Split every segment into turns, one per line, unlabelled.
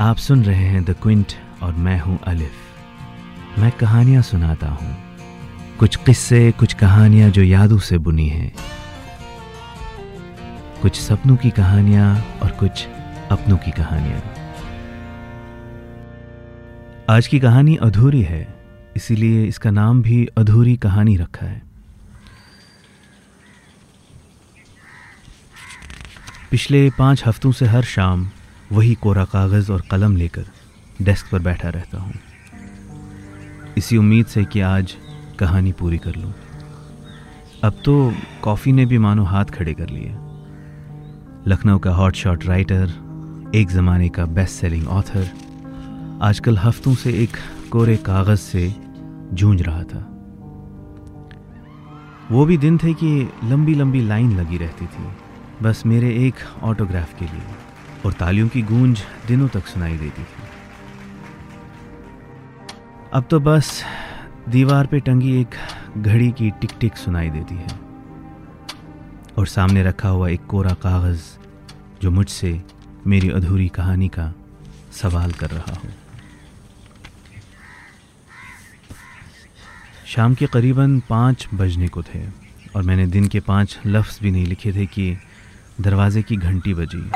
आप सुन रहे हैं द क्विंट और मैं हूँ अलिफ मैं कहानियाँ सुनाता हूँ। कुछ किस्से, कुछ कहानियाँ जो यादों से बुनी हैं। कुछ सपनों की कहानियाँ और कुछ अपनों की कहानियाँ। आज की कहानी अधूरी है, इसीलिए इसका नाम भी अधूरी कहानी रखा है। पिछले पाँच हफ्तों से हर शाम वही कोरा कागज़ और कलम लेकर डेस्क पर बैठा रहता हूँ। इसी उम्मीद से कि आज कहानी पूरी कर लूँ। अब तो कॉफ़ी ने भी मानो हाथ खड़े कर लिए। लखनऊ का हॉट शॉट राइटर, एक ज़माने का बेस्ट सेलिंग ऑथर आजकल हफ्तों से एक कोरे कागज़ से जूझ रहा था। वो भी दिन थे कि लंबी लंबी लाइन लगी रहती थी, बस मेरे एक ऑटोग्राफ के लिए। और तालियों की गूंज दिनों तक सुनाई देती थी। अब तो बस दीवार पे टंगी एक घड़ी की टिक टिक सुनाई देती है और सामने रखा हुआ एक कोरा कागज़ जो मुझसे मेरी अधूरी कहानी का सवाल कर रहा हो। शाम के करीबन पाँच बजने को थे और मैंने दिन के पाँच लफ्ज़ भी नहीं लिखे थे कि दरवाजे की घंटी बजी।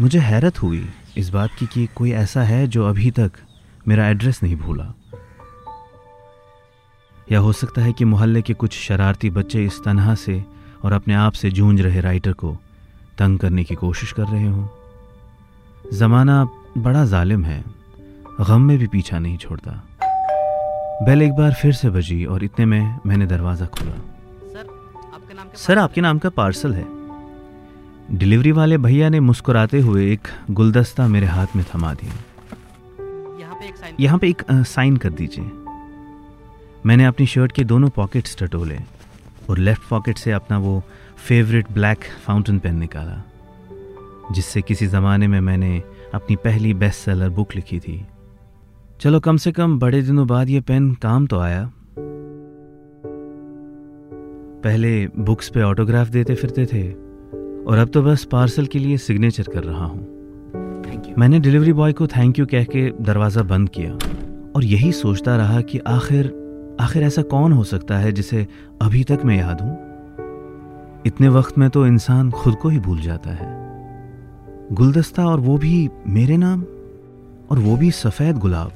मुझे हैरत हुई इस बात की कि कोई ऐसा है जो अभी तक मेरा एड्रेस नहीं भूला। या हो सकता है कि मोहल्ले के कुछ शरारती बच्चे इस तनहा से और अपने आप से जूझ रहे राइटर को तंग करने की कोशिश कर रहे हो। ज़माना बड़ा जालिम है गम में भी पीछा नहीं छोड़ता। बेल एक बार फिर से बजी और इतने में मैंने दरवाज़ा खोला। सर आपके नाम का पार्सल है। डिलीवरी वाले भैया ने मुस्कुराते हुए एक गुलदस्ता मेरे हाथ में थमा दिया। यहाँ पे एक साइन कर दीजिए। मैंने अपनी शर्ट के दोनों पॉकेट्स टटोले और लेफ़्ट पॉकेट से अपना वो फेवरेट ब्लैक फाउंटेन पेन निकाला जिससे किसी ज़माने में मैंने अपनी पहली बेस्ट सेलर बुक लिखी थी। चलो कम से कम बड़े दिनों बाद ये पेन काम तो आया। पहले बुक्स पे ऑटोग्राफ देते फिरते थे और अब तो बस पार्सल के लिए सिग्नेचर कर रहा हूँ। मैंने डिलीवरी बॉय को थैंक यू कह के दरवाज़ा बंद किया और यही सोचता रहा कि आखिर आखिर ऐसा कौन हो सकता है जिसे अभी तक मैं याद हूँ? इतने वक्त में तो इंसान खुद को ही भूल जाता है। गुलदस्ता और वो भी मेरे नाम? और वो भी सफ़ेद गुलाब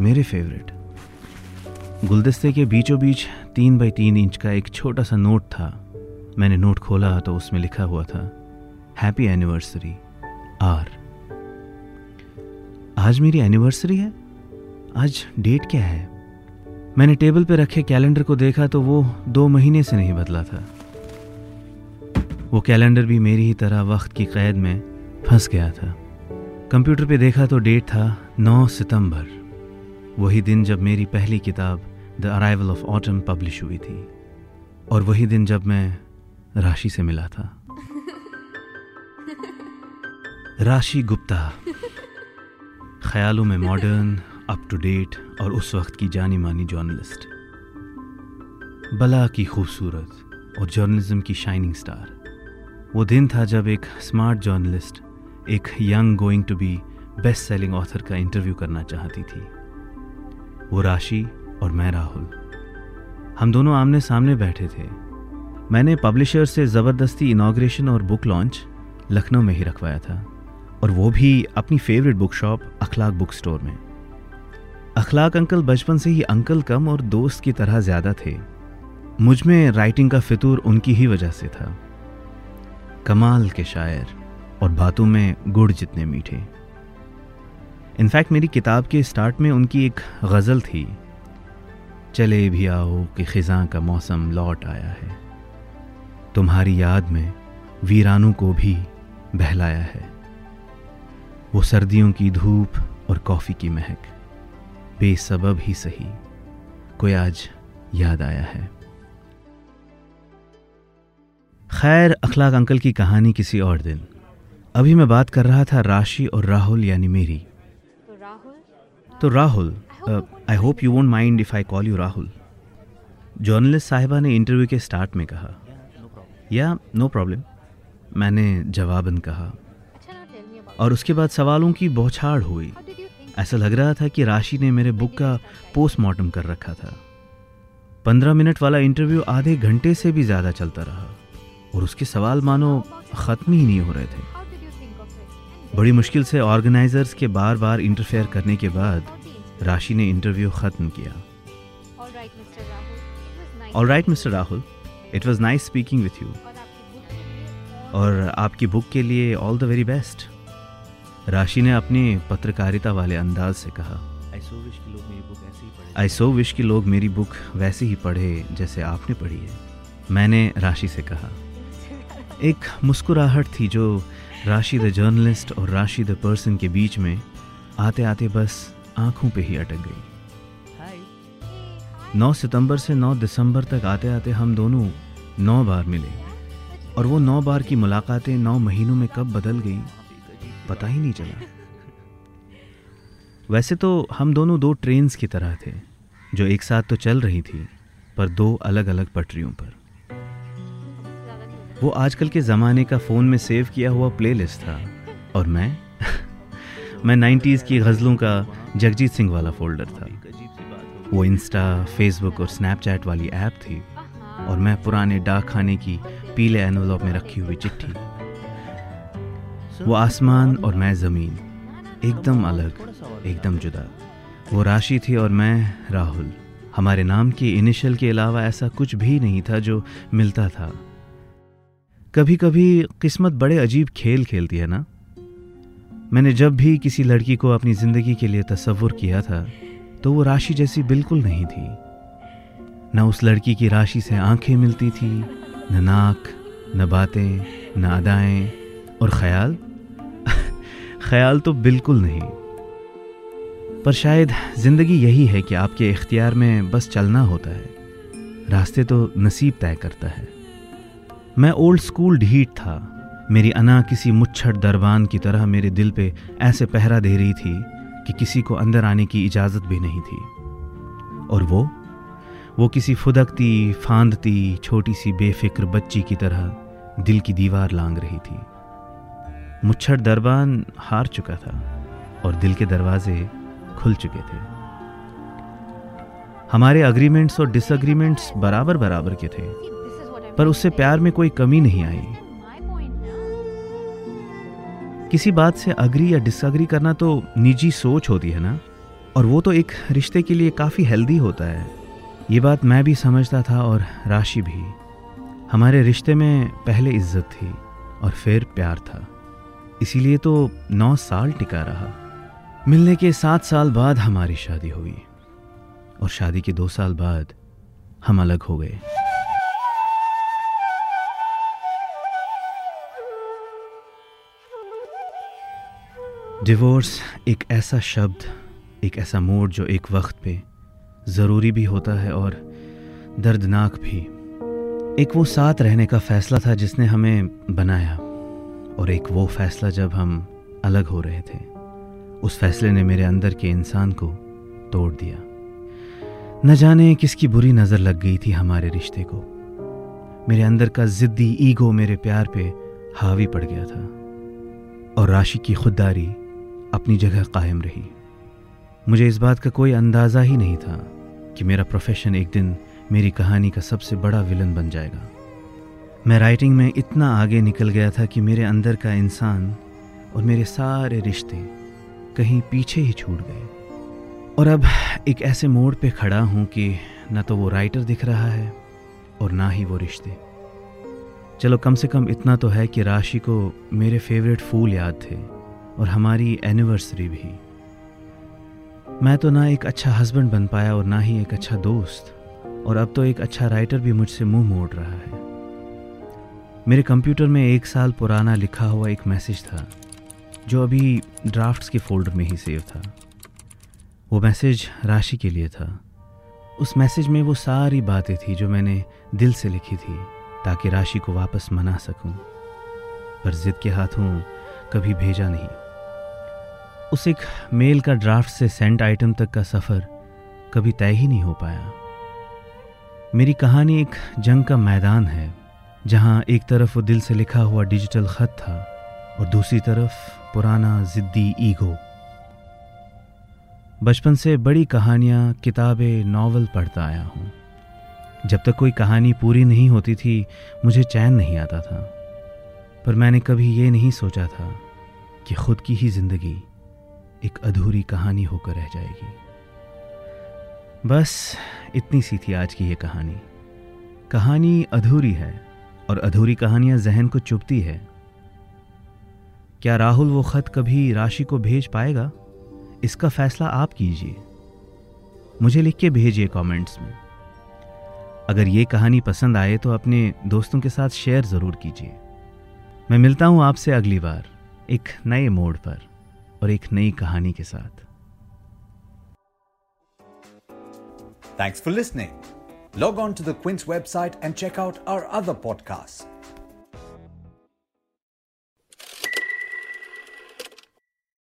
मेरे फेवरेट गुलदस्ते के बीचों बीच तीन बाई तीन इंच का एक छोटा सा नोट था। मैंने नोट खोला तो उसमें लिखा हुआ था हैप्पी एनिवर्सरी आर आज मेरी एनिवर्सरी है? आज डेट क्या है? मैंने टेबल पर रखे कैलेंडर को देखा तो वो दो महीने से नहीं बदला था। वो कैलेंडर भी मेरी ही तरह वक्त की कैद में फंस गया था। कंप्यूटर पे देखा तो डेट था 9 सितंबर। वही दिन जब मेरी पहली किताब the arrival of autumn publish हुई थी। और वही दिन जब मैं राशि से मिला था। राशि गुप्ता। ख्यालों में मॉडर्न अप टू डेट और उस वक्त की जानी मानी जर्नलिस्ट बला की खूबसूरत और जर्नलिज्म की शाइनिंग स्टार वो दिन था जब एक स्मार्ट जर्नलिस्ट एक young going to be best selling author का इंटरव्यू करना चाहती थी। वो राशि और मैं राहुल। हम दोनों आमने सामने बैठे थे। मैंने पब्लिशर से ज़बरदस्ती इनाग्रेशन और बुक लॉन्च लखनऊ में ही रखवाया था। और वो भी अपनी favourite book shop Akhlaq book store में। अखलाक अंकल बचपन से ही अंकल कम और दोस्त की तरह ज़्यादा थे। मुझमें राइटिंग का फितूर उनकी ही वजह से था। कमाल के शायर और बातों में गुड़ जितने मीठे। इनफैक्ट मेरी किताब के स्टार्ट में उनकी एक गज़ल थी, चले भी आओ कि ख़िज़ा का मौसम लौट आया है। तुम्हारी याद में वीरानों को भी बहलाया है। वो सर्दियों की धूप और कॉफ़ी की महक, बेसबब ही सही, कोई आज याद आया है। खैर, अखलाक अंकल की कहानी किसी और दिन। अभी मैं बात कर रहा था राशि और राहुल, यानी मेरी। तो राहुल तो Rahul I hope you won't mind if I call you Rahul. Journalist साहिबा ने इंटरव्यू के स्टार्ट में कहा या नो प्रॉब्लम मैंने जवाबन कहा। और उसके बाद सवालों की बौछाड़ हुई। ऐसा लग रहा था कि राशि ने मेरे बुक का पोस्टमार्टम कर रखा था। पंद्रह मिनट वाला इंटरव्यू आधे घंटे से भी ज़्यादा चलता रहा। और उसके सवाल मानो ख़त्म ही नहीं हो रहे थे। बड़ी मुश्किल से ऑर्गेनाइजर्स के बार बार इंटरफेयर करने के बाद राशि ने इंटरव्यू ख़त्म किया। All right mister Rahul it was nice speaking with you और आपकी बुक के लिए ऑल द वेरी बेस्ट राशि ने अपने पत्रकारिता वाले अंदाज से कहा आई सो विश कि लोग मेरी बुक ऐसे पढ़े। आई सो विश कि लोग मेरी बुक वैसे ही पढ़े जैसे आपने पढ़ी है। मैंने राशि से कहा। एक मुस्कुराहट थी जो राशि द जर्नलिस्ट और राशि द पर्सन के बीच में आते आते बस आँखों पे ही अटक गई। 9 सितंबर से 9 दिसंबर तक आते आते हम दोनों नौ बार मिले। और वो नौ बार की मुलाकातें नौ महीनों में कब बदल गई, पता ही नहीं चला। वैसे तो हम दोनों दो ट्रेन्स की तरह थे, जो एक साथ तो चल रही थी, पर दो अलग अलग पटरियों पर। वो आजकल के ज़माने का फ़ोन में सेव किया हुआ प्लेलिस्ट था, और मैं? मैं नाइन्टीज़ की गज़लों का जगजीत सिंह वाला फोल्डर था। वो इंस्टा फेसबुक और स्नैपचैट वाली ऐप थी। और मैं पुराने डाक खाने की पीले एनवलॉप में रखी हुई चिट्ठी। वो आसमान और मैं ज़मीन एकदम अलग एकदम जुदा। वो राशि थी और मैं राहुल। हमारे नाम की इनिशियल के अलावा ऐसा कुछ भी नहीं था जो मिलता था। कभी कभी किस्मत बड़े अजीब खेल खेलती है ना? मैंने जब भी किसी लड़की को अपनी ज़िंदगी के लिए तस्वुर किया था तो वो राशि जैसी बिल्कुल नहीं थी। न उस लड़की की राशि से आँखें मिलती थी, न नाक, न बातें, न अदाएँ। और ख्याल? ख्याल तो बिल्कुल नहीं। पर शायद ज़िंदगी यही है कि आपके इख्तियार में बस चलना होता है। रास्ते तो नसीब तय करता है। मैं ओल्ड स्कूल ढीठ था। मेरी अना किसी मुच्छड़ दरबान की तरह मेरे दिल पे ऐसे पहरा दे रही थी। कि किसी को अंदर आने की इजाज़त भी नहीं थी। और वो वो किसी फुदकती, फांदती छोटी सी बेफिक्र बच्ची की तरह दिल की दीवार लांग रही थी। मुच्छड़ दरबान हार चुका था और दिल के दरवाजे खुल चुके थे। हमारे अग्रीमेंट्स और डिसअग्रीमेंट्स बराबर बराबर के थे, पर उससे प्यार में कोई कमी नहीं आई। किसी बात से अग्री या डिसअग्री करना तो निजी सोच होती है ना? और वो तो एक रिश्ते के लिए काफ़ी हेल्दी होता है। ये बात मैं भी समझता था और राशि भी। हमारे रिश्ते में पहले इज़्ज़त थी और फिर प्यार था। इसीलिए तो नौ साल टिका रहा। मिलने के सात साल बाद हमारी शादी हुई और शादी के दो साल बाद हम अलग हो गए। डिवोर्स एक ऐसा शब्द, एक ऐसा मोड जो एक वक्त पे ज़रूरी भी होता है और दर्दनाक भी। एक वो साथ रहने का फ़ैसला था जिसने हमें बनाया और एक वो फ़ैसला जब हम अलग हो रहे थे। उस फैसले ने मेरे अंदर के इंसान को तोड़ दिया। न जाने किसकी बुरी नज़र लग गई थी हमारे रिश्ते को। मेरे अंदर का ज़िद्दी ईगो मेरे प्यार पे हावी पड़ गया था। और राशि की खुददारी अपनी जगह कायम रही। मुझे इस बात का कोई अंदाज़ा ही नहीं था कि मेरा प्रोफेशन एक दिन मेरी कहानी का सबसे बड़ा विलन बन जाएगा। मैं राइटिंग में इतना आगे निकल गया था कि मेरे अंदर का इंसान और मेरे सारे रिश्ते कहीं पीछे ही छूट गए। और अब एक ऐसे मोड़ पे खड़ा हूँ कि न तो वो राइटर दिख रहा है और ना ही वो रिश्ते। चलो कम से कम इतना तो है कि राशि को मेरे फेवरेट फूल याद थे। और हमारी एनिवर्सरी भी। मैं तो ना एक अच्छा हस्बैंड बन पाया और ना ही एक अच्छा दोस्त। और अब तो एक अच्छा राइटर भी मुझसे मुँह मोड़ रहा है। मेरे कंप्यूटर में एक साल पुराना लिखा हुआ एक मैसेज था, जो अभी ड्राफ्ट्स के फोल्डर में ही सेव था। वो मैसेज राशि के लिए था। उस मैसेज में वो सारी बातें थी जो मैंने दिल से लिखी थी, ताकि राशि को वापस मना सकूँ। पर जिद के हाथों कभी भेजा नहीं। उस एक मेल का ड्राफ्ट से सेंट आइटम तक का सफ़र कभी तय ही नहीं हो पाया। मेरी कहानी एक जंग का मैदान है, जहाँ एक तरफ़ वो दिल से लिखा हुआ डिजिटल ख़त था और दूसरी तरफ़ पुराना जिद्दी ईगो। बचपन से बड़ी कहानियाँ, किताबें, नॉवल पढ़ता आया हूँ। जब तक कोई कहानी पूरी नहीं होती थी, मुझे चैन नहीं आता था। पर मैंने कभी ये नहीं सोचा था कि खुद की ही ज़िंदगी एक अधूरी कहानी होकर रह जाएगी। बस इतनी सी थी आज की ये कहानी। कहानी अधूरी है और अधूरी कहानियाँ जहन को चुभती है। क्या राहुल वो खत कभी राशि को भेज पाएगा? इसका फैसला आप कीजिए। मुझे लिख के भेजिए कमेंट्स में। अगर ये कहानी पसंद आए तो अपने दोस्तों के साथ शेयर ज़रूर कीजिए। मैं मिलता हूँ आपसे अगली बार एक नए मोड पर। और एक नई कहानी के साथ।
Thanks for listening log on to the queens website and check out our other podcast